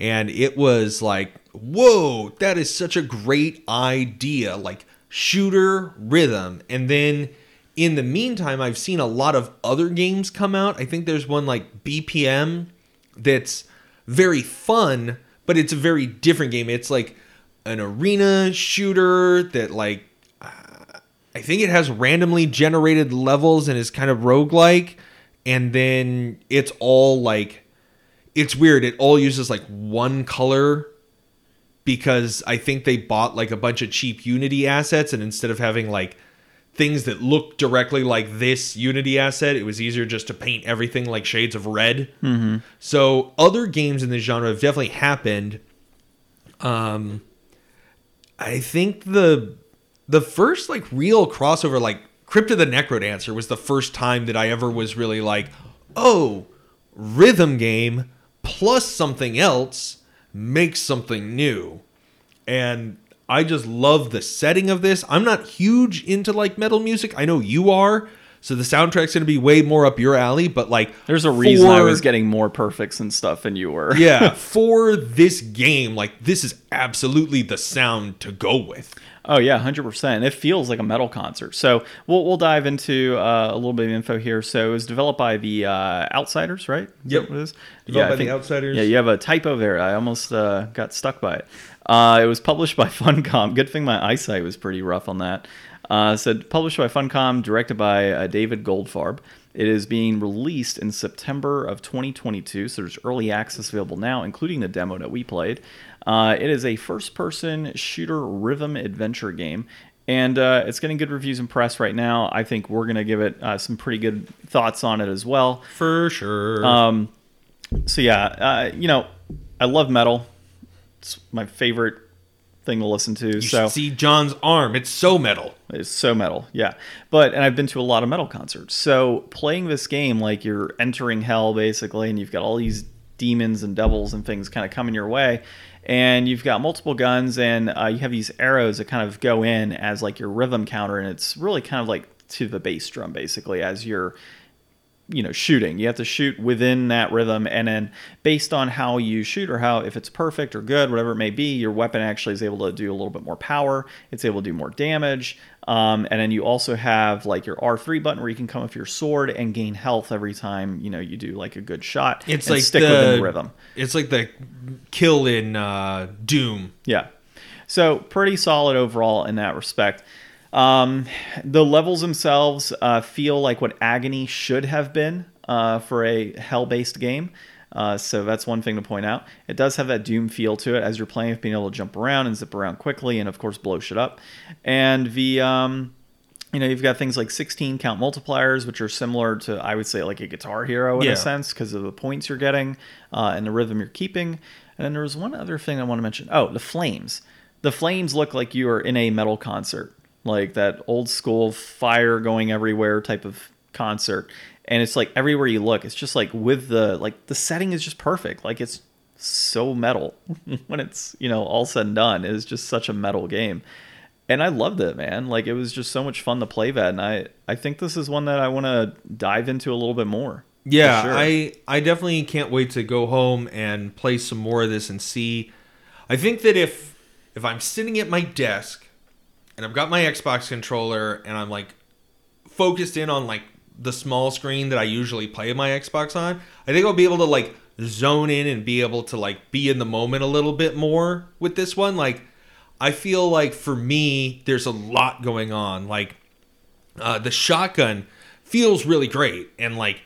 B: and it was like, whoa, that is such a great idea. Like shooter rhythm. And then in the meantime, I've seen a lot of other games come out. I think there's one like BPM that's very fun, but it's a very different game. It's like an arena shooter that like I think it has randomly generated levels and is kind of roguelike. And then it's all like it's weird. It all uses like one color because I think they bought like a bunch of cheap Unity assets and instead of having like things that look directly like this Unity asset, it was easier just to paint everything like shades of red. Mm-hmm. So other games in this genre have definitely happened. Um, I think the the first like real crossover, like Crypt of the Necrodancer, was the first time that I ever was really like, oh, rhythm game plus something else makes something new. And I just love the setting of this. I'm not huge into like metal music. I know you are. So the soundtrack's going to be way more up your alley, but like
A: There's a reason I was getting more perfects and stuff than you were.
B: yeah, for this game, like this is absolutely the sound to go with.
A: Oh yeah, hundred percent. It feels like a metal concert. So we'll we'll dive into uh, a little bit of info here. So it was developed by the uh, Outsiders, right? Is
B: Yep.
A: it is?
B: Developed
A: I
B: by the Outsiders.
A: Yeah, you have a typo there. I almost uh, got stuck by it. Uh, it was published by Funcom. Good thing my eyesight was pretty rough on that. Uh, said published by Funcom, directed by uh, David Goldfarb. It is being released in September of 2022, so there's early access available now, including the demo that we played. Uh, it is a first-person shooter rhythm adventure game, and uh, it's getting good reviews and press right now. I think we're gonna give it uh, some pretty good thoughts on it as well.
B: For sure.
A: Um, so yeah, uh, you know, I love metal. It's my favorite thing to listen to.
B: you
A: so
B: see John's arm. It's so metal.
A: it's so metal, yeah. But and I've been to a lot of metal concerts. So playing this game like you're entering hell basically, and you've got all these demons and devils and things kind of coming your way, and you've got multiple guns, and uh, you have these arrows that kind of go in as like your rhythm counter, and it's really kind of like to the bass drum basically as you're you know shooting you have to shoot within that rhythm and then based on how you shoot or how if it's perfect or good whatever it may be your weapon actually is able to do a little bit more power it's able to do more damage um, and then you also have like your r3 button where you can come with your sword and gain health every time you know you do like a good shot
B: It's like
A: stick
B: the
A: within the rhythm
B: It's like the kill in uh, Doom.
A: Yeah. So pretty solid overall in that respect. Um, the levels themselves uh, feel like what Agony should have been uh, for a hell-based game. Uh, so that's one thing to point out. It does have that Doom feel to it as you're playing, being able to jump around and zip around quickly, and of course blow shit up. And the um, you know you've got things like 16 count multipliers, which are similar to I would say like a Guitar Hero in
B: Yeah.
A: a sense because of the points you're getting uh, and the rhythm you're keeping. And then there was one other thing I want to mention. Oh, the flames. The flames look like you are in a metal concert, like that old school fire going everywhere type of concert. And it's like everywhere you look, it's just like with the like the setting is just perfect. Like it's so metal when it's you know all said and done. It is just such a metal game, and I loved it, man. Like it was just so much fun to play that, and I I think this is one that I want to dive into a little bit more.
B: Yeah,
A: sure.
B: I I definitely can't wait to go home and play some more of this and see. I think that if if I'm sitting at my desk and I've got my Xbox controller and I'm like focused in on like the small screen that I usually play my Xbox on, I think I'll be able to like zone in and be able to like be in the moment a little bit more with this one. Like I feel like for me there's a lot going on. Like uh, the shotgun feels really great and like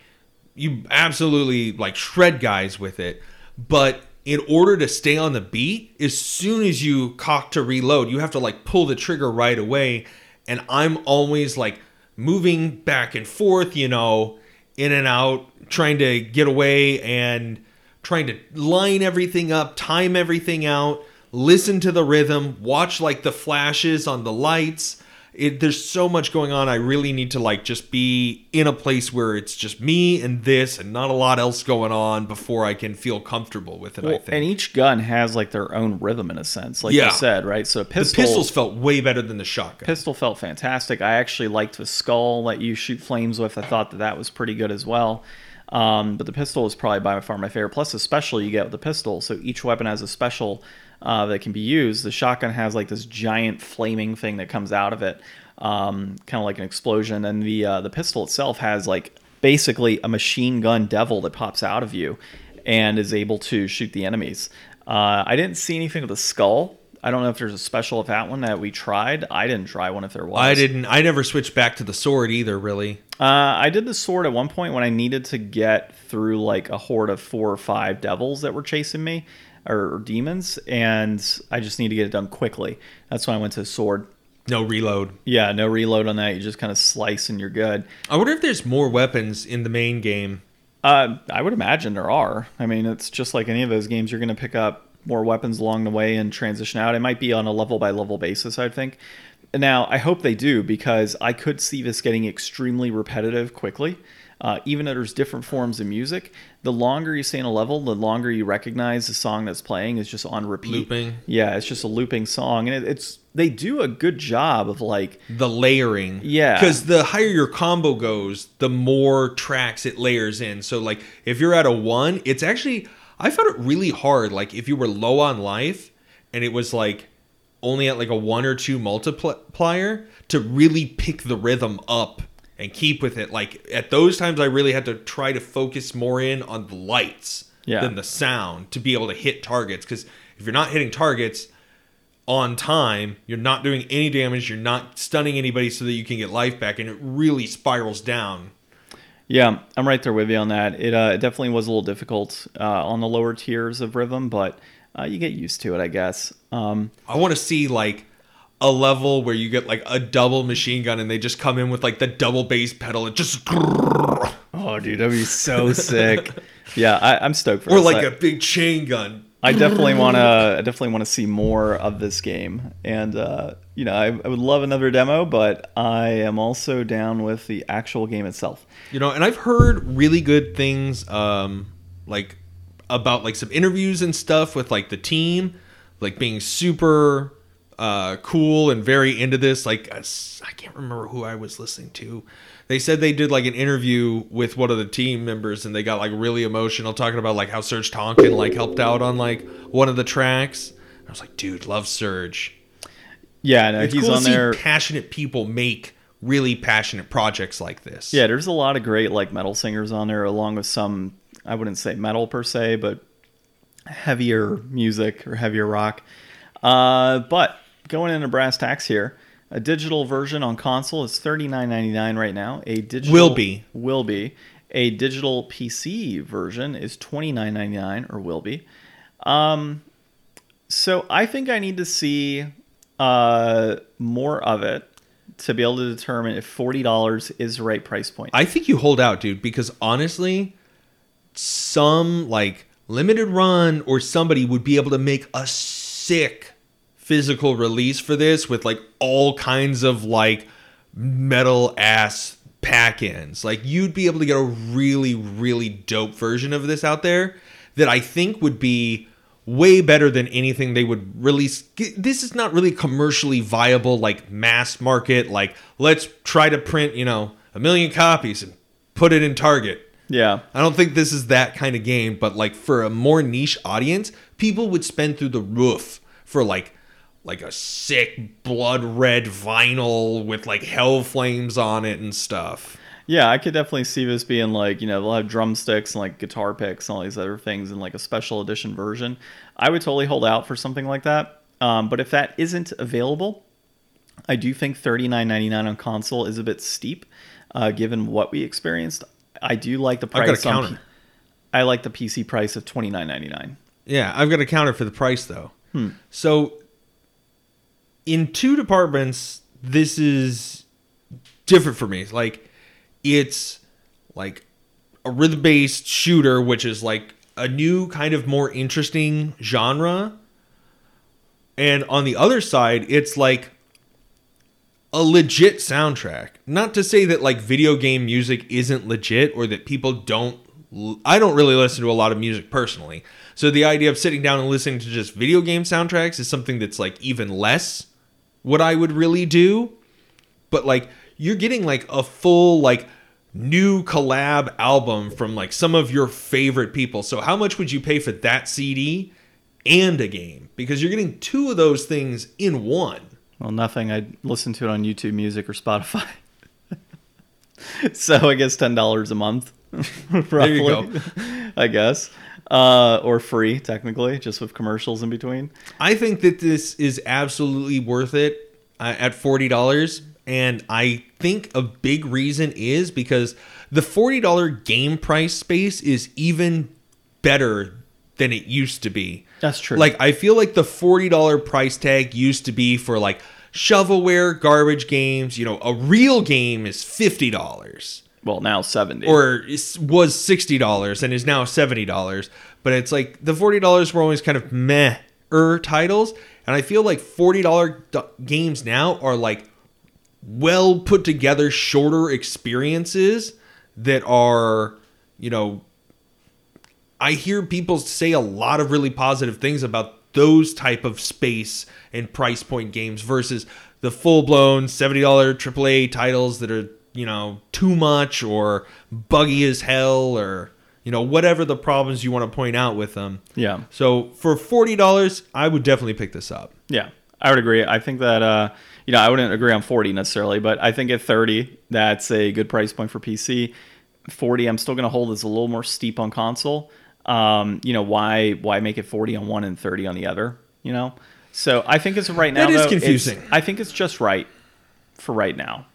B: you absolutely like shred guys with it but in order to stay on the beat as soon as you cock to reload you have to like pull the trigger right away and i'm always like moving back and forth you know in and out trying to get away and trying to line everything up time everything out listen to the rhythm, watch like the flashes on the lights. It, there's so much going on. I really need to like just be in a place where it's just me and this and not a lot else going on before I can feel comfortable with it. I think.
A: and each gun has like their own rhythm in a sense, like
B: Yeah.
A: you said, right? So a
B: the pistols felt way better than the shotgun.
A: pistol felt fantastic. I actually liked the skull that you shoot flames with. I thought that that was pretty good as well. Um, but the pistol is probably by far my favorite. Plus, especially you get with the pistol. So each weapon has a special uh, that can be used. The shotgun has like this giant flaming thing that comes out of it, um, kind of like an explosion. And the uh, the pistol itself has like basically a machine gun devil that pops out of you and is able to shoot the enemies. Uh, I didn't see anything with the skull. I don't know if there's a special of that one that we tried. I didn't try one if there was.
B: I didn't. I never switched back to the sword either. Really.
A: Uh, I did the sword at one point when I needed to get through like a horde of four or five devils that were chasing me, or, or demons, and I just need to get it done quickly. That's why I went to sword.
B: No reload.
A: Yeah, no reload on that. You just kind of slice and you're good.
B: I wonder if there's more weapons in the main game.
A: Uh, I would imagine there are. I mean, it's just like any of those games. You're going to pick up more weapons along the way and transition out. It might be on a level by level basis, I think. Now, I hope they do because I could see this getting extremely repetitive quickly. Uh, even though there's different forms of music, the longer you stay in a level, the longer you recognize the song that's playing is just on repeat.
B: Looping.
A: Yeah, it's just a looping song, and it, it's they do a good job of like
B: The layering.
A: Yeah.
B: Because the higher your combo goes, the more tracks it layers in. So, like, if you're at a one, it's actually, I found it really hard. Like, if you were low on life and it was like only at like a one or two multiplier, to really pick the rhythm up and keep with it. Like, at those times, I really had to try to focus more in on the lights
A: Yeah.
B: than the sound to be able to hit targets. Because if you're not hitting targets, on time, you're not doing any damage, you're not stunning anybody so that you can get life back, and it really spirals down.
A: Yeah, I'm right there with you on that. It, uh, it definitely was a little difficult uh, on the lower tiers of rhythm, but uh, you get used to it, I guess. Um,
B: I want to see like a level where you get like a double machine gun and they just come in with like the double bass pedal and just
A: oh, dude, that'd be so sick. Yeah, I, I'm stoked for
B: or
A: this.
B: like
A: I,
B: a big chain gun.
A: I definitely want to. I definitely want to see more of this game, and uh, you know, I, I would love another demo, but I am also down with the actual game itself.
B: You know, and I've heard really good things um like about like some interviews and stuff with like the team like being super uh cool and very into this like I can't remember who I was listening to. They said they did like an interview with one of the team members and they got like really emotional talking about like how Serj Tankian like helped out on like one of the tracks. I was like, dude, love Serj.
A: Yeah, no,
B: It's
A: he's
B: cool
A: on
B: to see
A: there.
B: passionate people make really passionate projects like this.
A: Yeah, there's a lot of great like metal singers on there, along with some I wouldn't say metal per se, but heavier music or heavier rock. Uh, but going into brass tacks here, a digital version on console is thirty nine ninety nine right now. A digital
B: Will be.
A: will be a digital PC version is twenty nine ninety nine or will be. Um, so I think I need to see uh, more of it to be able to determine if forty dollars is the right price point.
B: I think you hold out, dude, because honestly, some like limited run or somebody would be able to make a sick physical release for this with like all kinds of like metal ass pack ins. Like you'd be able to get a really, really dope version of this out there that I think would be way better than anything they would release. This is not really commercially viable, like mass market, like let's try to print, you know, a million copies and put it in Target.
A: yeah,
B: I don't think this is that kind of game, but like for a more niche audience, people would spend through the roof for like like a sick blood red vinyl with like hell flames on it and stuff.
A: yeah, I could definitely see this being like you know they'll have drumsticks and like guitar picks and all these other things in like a special edition version. I would totally hold out for something like that. Um, but if that isn't available, I do think thirty nine ninety nine on console is a bit steep, uh, given what we experienced. I do like the price.
B: I've got a counter.
A: P- I like the PC price of twenty nine ninety nine.
B: Yeah, I've got a counter for the price though. So in two departments, this is different for me. Like it's like a rhythm based shooter, which is like a new kind of more interesting genre. And on the other side, it's like a legit soundtrack. Not to say that like video game music isn't legit or that people don't I don't really listen to a lot of music personally. So the idea of sitting down and listening to just video game soundtracks is something that's like even less what I would really do. But like you're getting like a full like new collab album from like some of your favorite people. So how much would you pay for that CD and a game? Because you're getting two of those things in one.
A: Well, nothing. I listen to it on YouTube Music or Spotify. so I guess ten dollars a month. there you go. I guess. Uh, or free, technically, just with commercials in between.
B: I think that this is absolutely worth it uh, at forty dollars, and I think a big reason is because the forty dollar game price space is even better than it used to be.
A: That's true.
B: Like I feel like the forty dollar price tag used to be for like shovelware, garbage games. You know, a real game is fifty dollars
A: well now 70
B: or was $60 and is now $70 but it's like the $40 were always kind of meh er titles. And i feel like $40 d- games now are like well put together shorter experiences that are you know i hear people say a lot of really positive things about those type of space and price point games versus the full-blown $70 aaa titles that are you know, too much or buggy as hell or you know whatever the problems you want to point out with them.
A: Yeah.
B: So for forty dollars, I would definitely pick this up.
A: Yeah, I would agree. I think that uh, you know I wouldn't agree on forty necessarily, but I think at thirty, that's a good price point for PC. Forty, I'm still going to hold as a little more steep on console. Um, you know why why make it forty on one and thirty on the other? You know. So I think it's right now.
B: That is
A: though,
B: confusing.
A: I think it's just right for right now.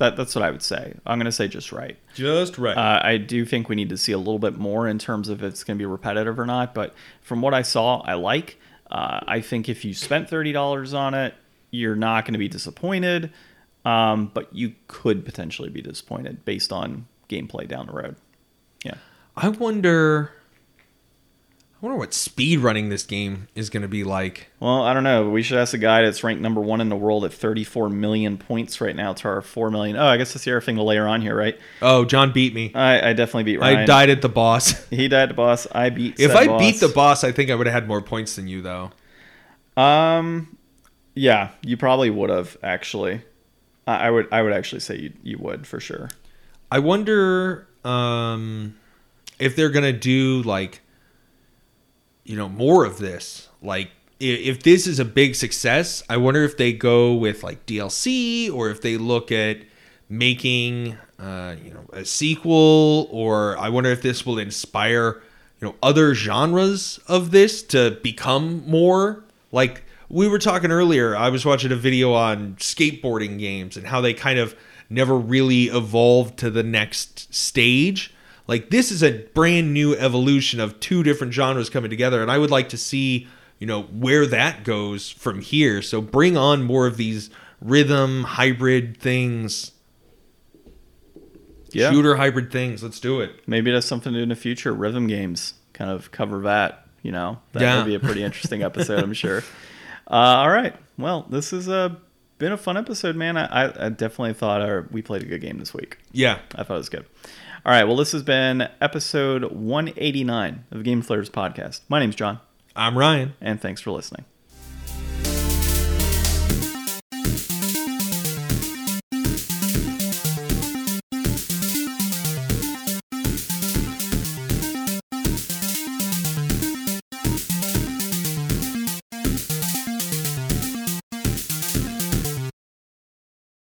A: That, that's what I would say. I'm going to say just right.
B: Just right.
A: Uh, I do think we need to see a little bit more in terms of if it's going to be repetitive or not. But from what I saw, I like. Uh, I think if you spent thirty dollars on it, you're not going to be disappointed. Um, but you could potentially be disappointed based on gameplay down the road. Yeah.
B: I wonder I wonder what speed running this game is going to be like.
A: Well, I don't know. We should ask a guy that's ranked number one in the world at 34 million points right now to our 4 million. Oh, I guess that's the other thing to layer on here, right?
B: Oh, John beat me.
A: I, I definitely beat Ryan.
B: I died at the boss.
A: he died at the boss. I beat.
B: If I
A: boss.
B: beat the boss, I think I would have had more points than you, though.
A: Um, yeah, you probably would have actually. I, I would. I would actually say you you would for sure.
B: I wonder um, if they're gonna do like you know more of this. Like if this is a big success i wonder if they go with like dlc or if they look at making uh, you know a sequel or i wonder if this will inspire you know other genres of this to become more. Like we were talking earlier i was watching a video on skateboarding games and how they kind of never really evolved to the next stage like this is a brand new evolution of two different genres coming together, and I would like to see you know where that goes from here. So bring on more of these rhythm hybrid things. Yeah. Shooter hybrid things. Let's do it.
A: Maybe that's something to do in the future. Rhythm games kind of cover that. You know, that yeah. would be a pretty interesting episode, I'm sure. Uh, all right. Well, this has uh, been a fun episode, man. I, I definitely thought our, we played a good game this week.
B: Yeah.
A: I thought it was good. All right. Well, this has been episode 189 of Game Deflators podcast. My name's John.
B: I'm Ryan.
A: And thanks for listening.